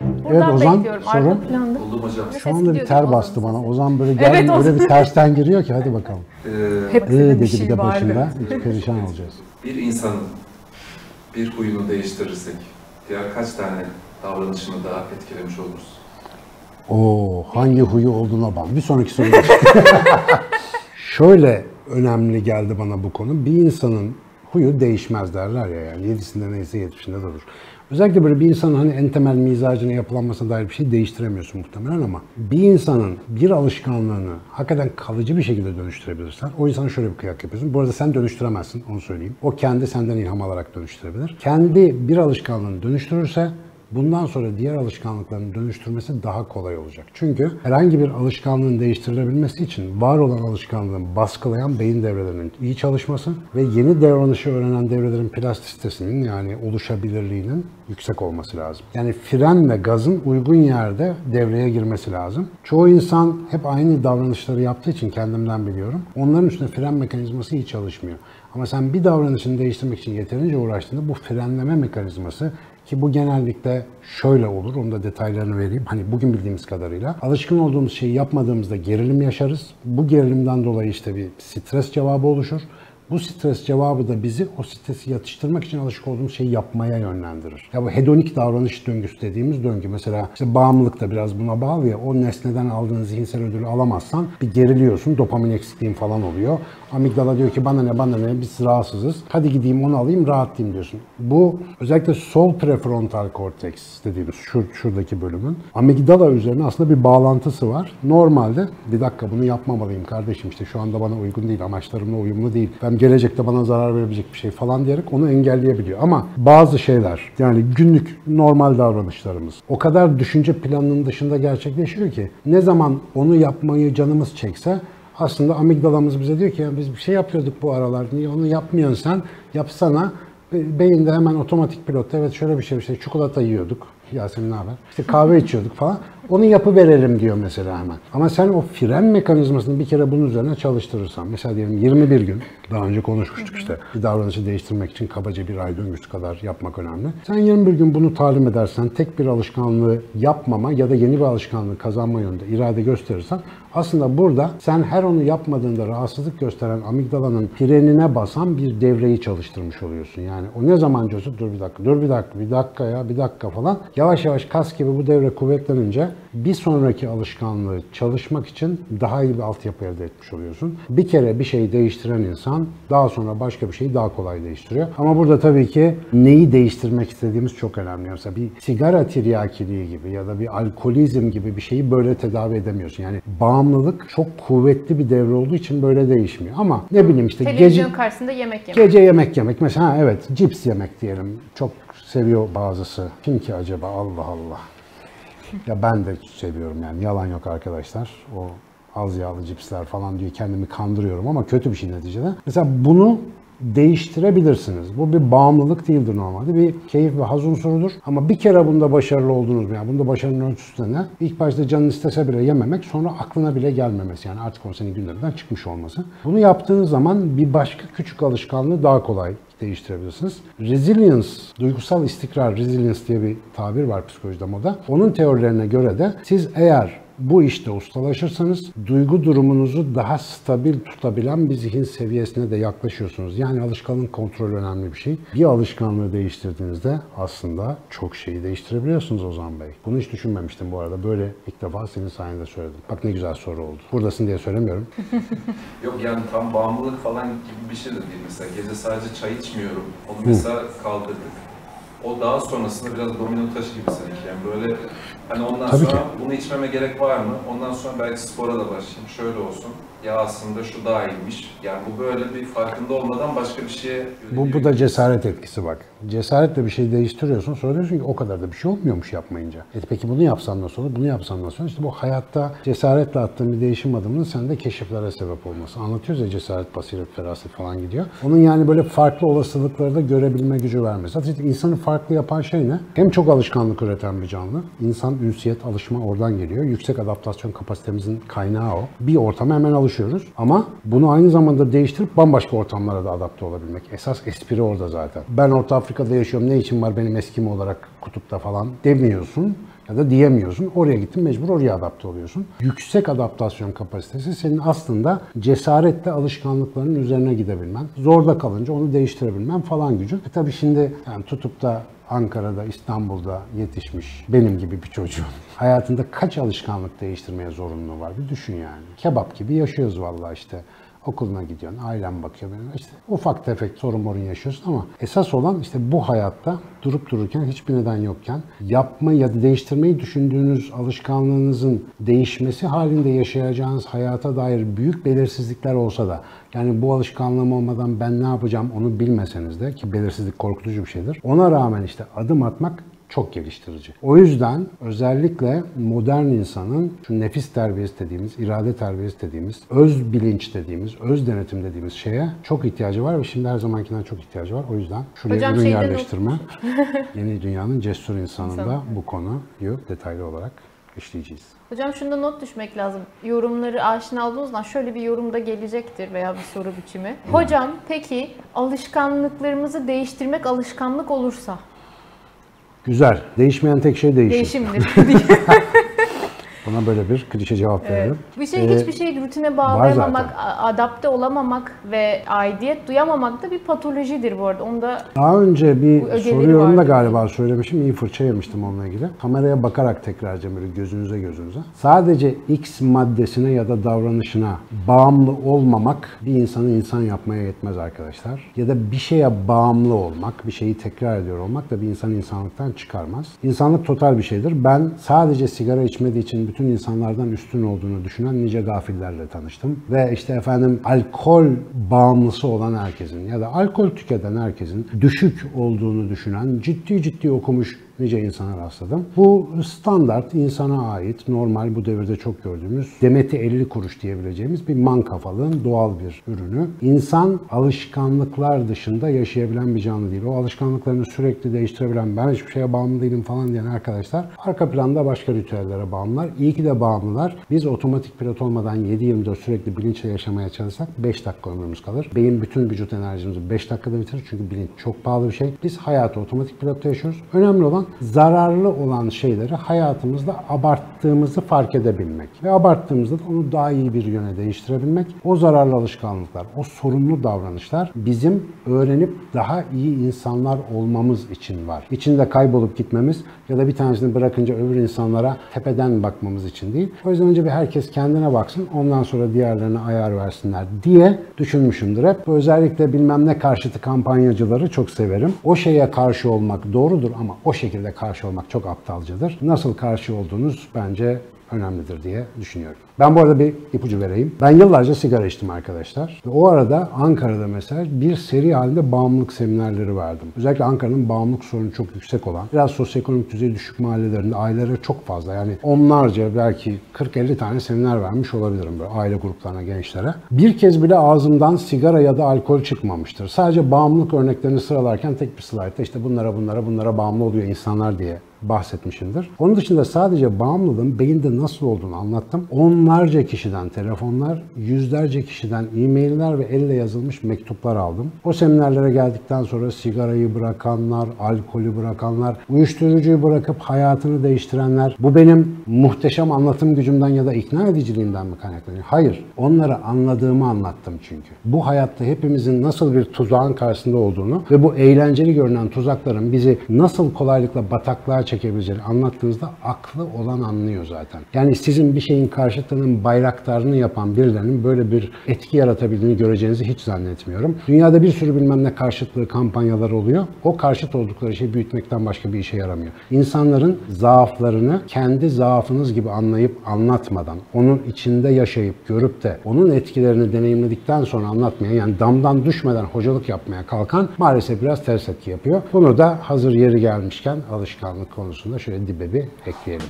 Buradan Ozan, bekliyorum. sorun. Arka planda. Buldum hocam. Ses Şu anda bir ter bastı bana. Ozan böyle Evet, geldi öyle Ozan. bir tersten giriyor ki hadi bakalım. Ee, Hep Ee senin bir dedi şey bir de var. başında. Hiç perişan olacağız. bir insanın bir huyunu değiştirirsek diğer kaç tane davranışını daha etkilemiş oluruz? Oo, hangi huyu olduğuna bağlı. Bir sonraki soru. Şöyle önemli geldi bana bu konu. Bir insanın huyu değişmez derler ya yani. Yedisinde neyse yetmişinde de olur. Özellikle böyle bir insanın hani en temel mizacına yapılanmasına dair bir şey değiştiremiyorsun muhtemelen ama bir insanın bir alışkanlığını hakikaten kalıcı bir şekilde dönüştürebilirsen o insana şöyle bir kıyak yapıyorsun. Bu arada sen dönüştüremezsin onu söyleyeyim. O kendi senden ilham alarak dönüştürebilir. Kendi bir alışkanlığını dönüştürürse Bundan sonra diğer alışkanlıkların dönüştürmesi daha kolay olacak. Çünkü herhangi bir alışkanlığın değiştirilebilmesi için var olan alışkanlığın baskılayan beyin devrelerinin iyi çalışması ve yeni davranışı öğrenen devrelerin plastisitesinin yani oluşabilirliğinin yüksek olması lazım. Yani fren ve gazın uygun yerde devreye girmesi lazım. Çoğu insan hep aynı davranışları yaptığı için kendimden biliyorum. Onların üstünde fren mekanizması iyi çalışmıyor. Ama sen bir davranışını değiştirmek için yeterince uğraştığında bu frenleme mekanizması ki bu genellikle şöyle olur, onu da detaylarını vereyim. Hani bugün bildiğimiz kadarıyla alışkın olduğumuz şeyi yapmadığımızda gerilim yaşarız. Bu gerilimden dolayı işte bir stres cevabı oluşur. Bu stres cevabı da bizi o stresi yatıştırmak için alışık olduğumuz şeyi yapmaya yönlendirir. Ya bu hedonik davranış döngüsü dediğimiz döngü. Mesela işte bağımlılık da biraz buna bağlı ya. O nesneden aldığın zihinsel ödülü alamazsan bir geriliyorsun. Dopamin eksikliğin falan oluyor. Amigdala diyor ki bana ne bana ne biz rahatsızız. Hadi gideyim onu alayım rahatlayayım diyorsun. Bu özellikle sol prefrontal korteks dediğimiz şur, şuradaki bölümün amigdala üzerine aslında bir bağlantısı var. Normalde bir dakika bunu yapmamalıyım kardeşim işte şu anda bana uygun değil amaçlarımla uyumlu değil. Ben gelecekte bana zarar verebilecek bir şey falan diyerek onu engelleyebiliyor. Ama bazı şeyler yani günlük normal davranışlarımız o kadar düşünce planının dışında gerçekleşiyor ki ne zaman onu yapmayı canımız çekse aslında amigdalamız bize diyor ki ya biz bir şey yapıyorduk bu aralar. Niye onu yapmıyorsun sen? Yapsana. Be- Beyinde hemen otomatik pilotta evet şöyle bir şey işte çikolata yiyorduk. Yasemin ne haber? İşte kahve içiyorduk falan. Onu yapı verelim diyor mesela hemen. Ama sen o fren mekanizmasını bir kere bunun üzerine çalıştırırsan. Mesela diyelim 21 gün daha önce konuşmuştuk işte. Bir davranışı değiştirmek için kabaca bir ay döngüsü kadar yapmak önemli. Sen 21 gün bunu talim edersen tek bir alışkanlığı yapmama ya da yeni bir alışkanlığı kazanma yönünde irade gösterirsen aslında burada sen her onu yapmadığında rahatsızlık gösteren amigdalanın frenine basan bir devreyi çalıştırmış oluyorsun. Yani o ne zaman diyorsun dur bir dakika, dur bir dakika, bir dakika ya, bir dakika falan. Yavaş yavaş kas gibi bu devre kuvvetlenince bir sonraki alışkanlığı çalışmak için daha iyi bir altyapı elde etmiş oluyorsun. Bir kere bir şeyi değiştiren insan daha sonra başka bir şeyi daha kolay değiştiriyor. Ama burada tabii ki neyi değiştirmek istediğimiz çok önemli. Mesela bir sigara tiryakiliği gibi ya da bir alkolizm gibi bir şeyi böyle tedavi edemiyorsun. Yani bağımlılık çok kuvvetli bir devre olduğu için böyle değişmiyor. Ama ne bileyim işte gece Televizyon karşısında yemek yemek. Gece yemek yemek mesela ha, evet cips yemek diyelim. Çok seviyor bazısı. Kim ki acaba Allah Allah. Ya ben de seviyorum yani yalan yok arkadaşlar. O az yağlı cipsler falan diye kendimi kandırıyorum ama kötü bir şey neticede. Mesela bunu değiştirebilirsiniz. Bu bir bağımlılık değildir normalde. Bir keyif ve haz unsurudur. Ama bir kere bunda başarılı oldunuz mu? Yani bunda başarının ölçüsü de ne? İlk başta canın istese bile yememek, sonra aklına bile gelmemesi. Yani artık o senin gündeminden çıkmış olması. Bunu yaptığınız zaman bir başka küçük alışkanlığı daha kolay değiştirebilirsiniz. Resilience, duygusal istikrar, resilience diye bir tabir var psikolojide moda. Onun teorilerine göre de siz eğer bu işte ustalaşırsanız duygu durumunuzu daha stabil tutabilen bir zihin seviyesine de yaklaşıyorsunuz. Yani alışkanlık kontrolü önemli bir şey. Bir alışkanlığı değiştirdiğinizde aslında çok şeyi değiştirebiliyorsunuz Ozan Bey. Bunu hiç düşünmemiştim bu arada. Böyle ilk defa senin sayende söyledim. Bak ne güzel soru oldu. Buradasın diye söylemiyorum. Yok yani tam bağımlılık falan gibi bir şey de değil mesela. Gece sadece çay içmiyorum. Onu mesela kaldırdık. O daha sonrasında biraz domino taşı gibi sanki. Yani böyle hani ondan Tabii sonra ki. bunu içmeme gerek var mı? Ondan sonra belki spora da başlayayım. Şöyle olsun. Ya aslında şu daha iyiymiş. Yani bu böyle bir farkında olmadan başka bir şeye Bu, bu da cesaret etkisi bak. Cesaretle bir şey değiştiriyorsun. Sonra diyorsun ki o kadar da bir şey olmuyormuş yapmayınca. E peki bunu yapsam nasıl olur? Bunu yapsam nasıl olur? İşte bu hayatta cesaretle attığın bir değişim adımının sende keşiflere sebep olması. Anlatıyoruz ya cesaret, basiret, feraset falan gidiyor. Onun yani böyle farklı olasılıkları da görebilme gücü vermesi. Zaten insanı farklı yapan şey ne? Hem çok alışkanlık üreten bir canlı. İnsan ünsiyet, alışma oradan geliyor. Yüksek adaptasyon kapasitemizin kaynağı o. Bir ortama hemen alışıyor çalışıyoruz ama bunu aynı zamanda değiştirip bambaşka ortamlara da adapte olabilmek. Esas espri orada zaten. Ben Orta Afrika'da yaşıyorum ne için var benim Eskimo olarak kutupta falan demiyorsun ya da diyemiyorsun. Oraya gittin mecbur oraya adapte oluyorsun. Yüksek adaptasyon kapasitesi senin aslında cesaretle alışkanlıklarının üzerine gidebilmen. Zorda kalınca onu değiştirebilmen falan gücün. E tabii şimdi yani tutup da Ankara'da, İstanbul'da yetişmiş benim gibi bir çocuğun hayatında kaç alışkanlık değiştirmeye zorunluluğu var bir düşün yani. Kebap gibi yaşıyoruz vallahi işte. Okuluna gidiyorsun, ailen bakıyor benim. İşte ufak tefek sorun morun yaşıyorsun ama esas olan işte bu hayatta durup dururken hiçbir neden yokken yapma ya da değiştirmeyi düşündüğünüz alışkanlığınızın değişmesi halinde yaşayacağınız hayata dair büyük belirsizlikler olsa da yani bu alışkanlığım olmadan ben ne yapacağım onu bilmeseniz de ki belirsizlik korkutucu bir şeydir. Ona rağmen işte adım atmak çok geliştirici. O yüzden özellikle modern insanın şu nefis terbiyesi dediğimiz, irade terbiyesi dediğimiz, öz bilinç dediğimiz, öz denetim dediğimiz şeye çok ihtiyacı var ve şimdi her zamankinden çok ihtiyacı var. O yüzden şuraya Hocam ürün yerleştirme, yeni dünyanın cesur insanında bu konuyu detaylı olarak işleyeceğiz. Hocam şunda not düşmek lazım. Yorumları aşina olduğunuzdan şöyle bir yorumda gelecektir veya bir soru biçimi. Hocam peki alışkanlıklarımızı değiştirmek alışkanlık olursa Güzel. Değişmeyen tek şey değişim. değişimdir Buna böyle bir klişe cevap verelim. Bir şey Ee, hiçbir şeyi rutine bağlayamamak, adapte olamamak ve aidiyet duyamamak da bir patolojidir bu arada. Onu da Daha önce bir Bu ögeleri soru yorumda vardı. galiba söylemişim. iyi fırça yemiştim onunla ilgili. Kameraya bakarak tekrar edeceğim böyle gözünüze gözünüze. Sadece X maddesine ya da davranışına bağımlı olmamak bir insanı insan yapmaya yetmez arkadaşlar. Ya da bir şeye bağımlı olmak, bir şeyi tekrar ediyor olmak da bir insanı insanlıktan çıkarmaz. İnsanlık total bir şeydir. Ben sadece sigara içmediği için bütün insanlardan üstün olduğunu düşünen nice gafillerle tanıştım. Ve işte efendim alkol bağımlısı olan herkesin ya da alkol tüketen herkesin düşük olduğunu düşünen ciddi ciddi okumuş nice insana rastladım. Bu standart insana ait normal bu devirde çok gördüğümüz demeti 50 kuruş diyebileceğimiz bir man kafalığın doğal bir ürünü. İnsan alışkanlıklar dışında yaşayabilen bir canlı değil. O alışkanlıklarını sürekli değiştirebilen ben hiçbir şeye bağımlı değilim falan diyen arkadaşlar arka planda başka ritüellere bağımlılar. İyi ki de bağımlılar. Biz otomatik pilot olmadan 7-24 sürekli bilinçle yaşamaya çalışsak 5 dakika ömrümüz kalır. Beyin bütün vücut enerjimizi 5 dakikada bitirir çünkü bilinç çok pahalı bir şey. Biz hayatı otomatik pilotta yaşıyoruz. Önemli olan zararlı olan şeyleri hayatımızda abarttığımızı fark edebilmek. Ve abarttığımızda da onu daha iyi bir yöne değiştirebilmek. O zararlı alışkanlıklar, o sorumlu davranışlar bizim öğrenip daha iyi insanlar olmamız için var. İçinde kaybolup gitmemiz ya da bir tanesini bırakınca öbür insanlara tepeden bakmamız için değil. O yüzden önce bir herkes kendine baksın, ondan sonra diğerlerine ayar versinler diye düşünmüşümdür hep. Özellikle bilmem ne karşıtı kampanyacıları çok severim. O şeye karşı olmak doğrudur ama o şekilde karşı olmak çok aptalcadır. Nasıl karşı olduğunuz bence önemlidir diye düşünüyorum. Ben bu arada bir ipucu vereyim. Ben yıllarca sigara içtim arkadaşlar. Ve o arada Ankara'da mesela bir seri halinde bağımlılık seminerleri verdim. Özellikle Ankara'nın bağımlılık sorunu çok yüksek olan, biraz sosyoekonomik düzeyi düşük mahallelerinde ailelere çok fazla yani onlarca belki 40-50 tane seminer vermiş olabilirim böyle aile gruplarına, gençlere. Bir kez bile ağzımdan sigara ya da alkol çıkmamıştır. Sadece bağımlılık örneklerini sıralarken tek bir slaytta işte bunlara bunlara bunlara bağımlı oluyor insanlar diye bahsetmişimdir. Onun dışında sadece bağımlılığın beyinde nasıl olduğunu anlattım. Onlarca kişiden telefonlar, yüzlerce kişiden e-mailler ve elle yazılmış mektuplar aldım. O seminerlere geldikten sonra sigarayı bırakanlar, alkolü bırakanlar, uyuşturucuyu bırakıp hayatını değiştirenler, bu benim muhteşem anlatım gücümden ya da ikna ediciliğimden mi kaynaklanıyor? Hayır. Onları anladığımı anlattım çünkü. Bu hayatta hepimizin nasıl bir tuzağın karşısında olduğunu ve bu eğlenceli görünen tuzakların bizi nasıl kolaylıkla bataklığa çekebileceğini anlattığınızda aklı olan anlıyor zaten. Yani sizin bir şeyin karşıtının bayraktarını yapan birilerinin böyle bir etki yaratabildiğini göreceğinizi hiç zannetmiyorum. Dünyada bir sürü bilmem ne karşıtlığı kampanyaları oluyor. O karşıt oldukları şeyi büyütmekten başka bir işe yaramıyor. İnsanların zaaflarını kendi zaafınız gibi anlayıp anlatmadan, onun içinde yaşayıp görüp de onun etkilerini deneyimledikten sonra anlatmaya yani damdan düşmeden hocalık yapmaya kalkan maalesef biraz ters etki yapıyor. Bunu da hazır yeri gelmişken alışkanlık konusunda şöyle dibe bir ekleyelim.